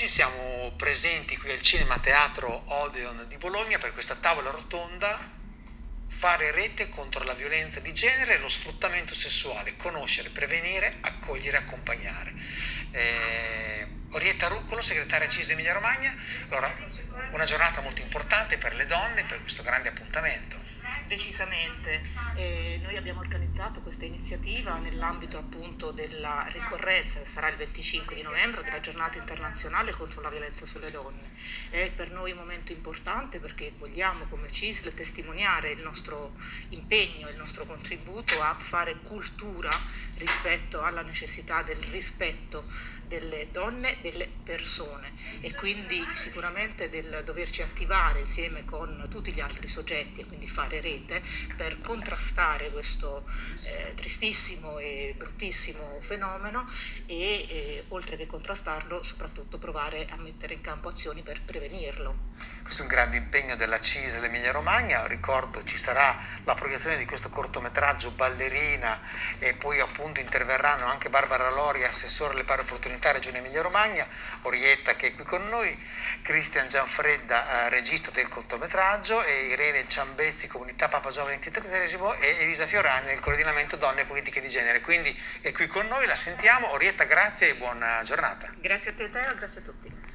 oggi siamo presenti qui al Cinema Teatro Odeon di Bologna per questa tavola rotonda fare rete contro la violenza di genere e lo sfruttamento sessuale, conoscere, prevenire, accogliere, accompagnare. Eh, Orietta Ruccolo, segretaria CISE Emilia Romagna, allora, una giornata molto importante per le donne, per questo grande appuntamento. Decisamente, eh, noi abbiamo organizzato questa iniziativa nell'ambito appunto della ricorrenza che sarà il 25 di novembre della giornata internazionale contro la violenza sulle donne. È per noi un momento importante perché vogliamo come CISL testimoniare il nostro impegno, il nostro contributo a fare cultura rispetto alla necessità del rispetto delle donne, delle persone e quindi sicuramente del doverci attivare insieme con tutti gli altri soggetti e quindi fare rete per contrastare questo eh, tristissimo e bruttissimo fenomeno e eh, oltre che contrastarlo soprattutto provare a mettere in campo azioni per prevenirlo. Questo è un grande impegno della CISL Emilia Romagna, ricordo ci sarà la proiezione di questo cortometraggio Ballerina e poi appunto interverranno anche Barbara Lori, assessore alle pari opportunità Regione Emilia Romagna, Orietta che è qui con noi, Cristian Gianfredda, eh, regista del cortometraggio e Irene Ciambezzi, Comunità Papa Giovane XXIII e Elisa Fiorani del coordinamento Donne e Politiche di Genere. Quindi è qui con noi, la sentiamo. Orietta, grazie e buona giornata. Grazie a te Teo, grazie a tutti.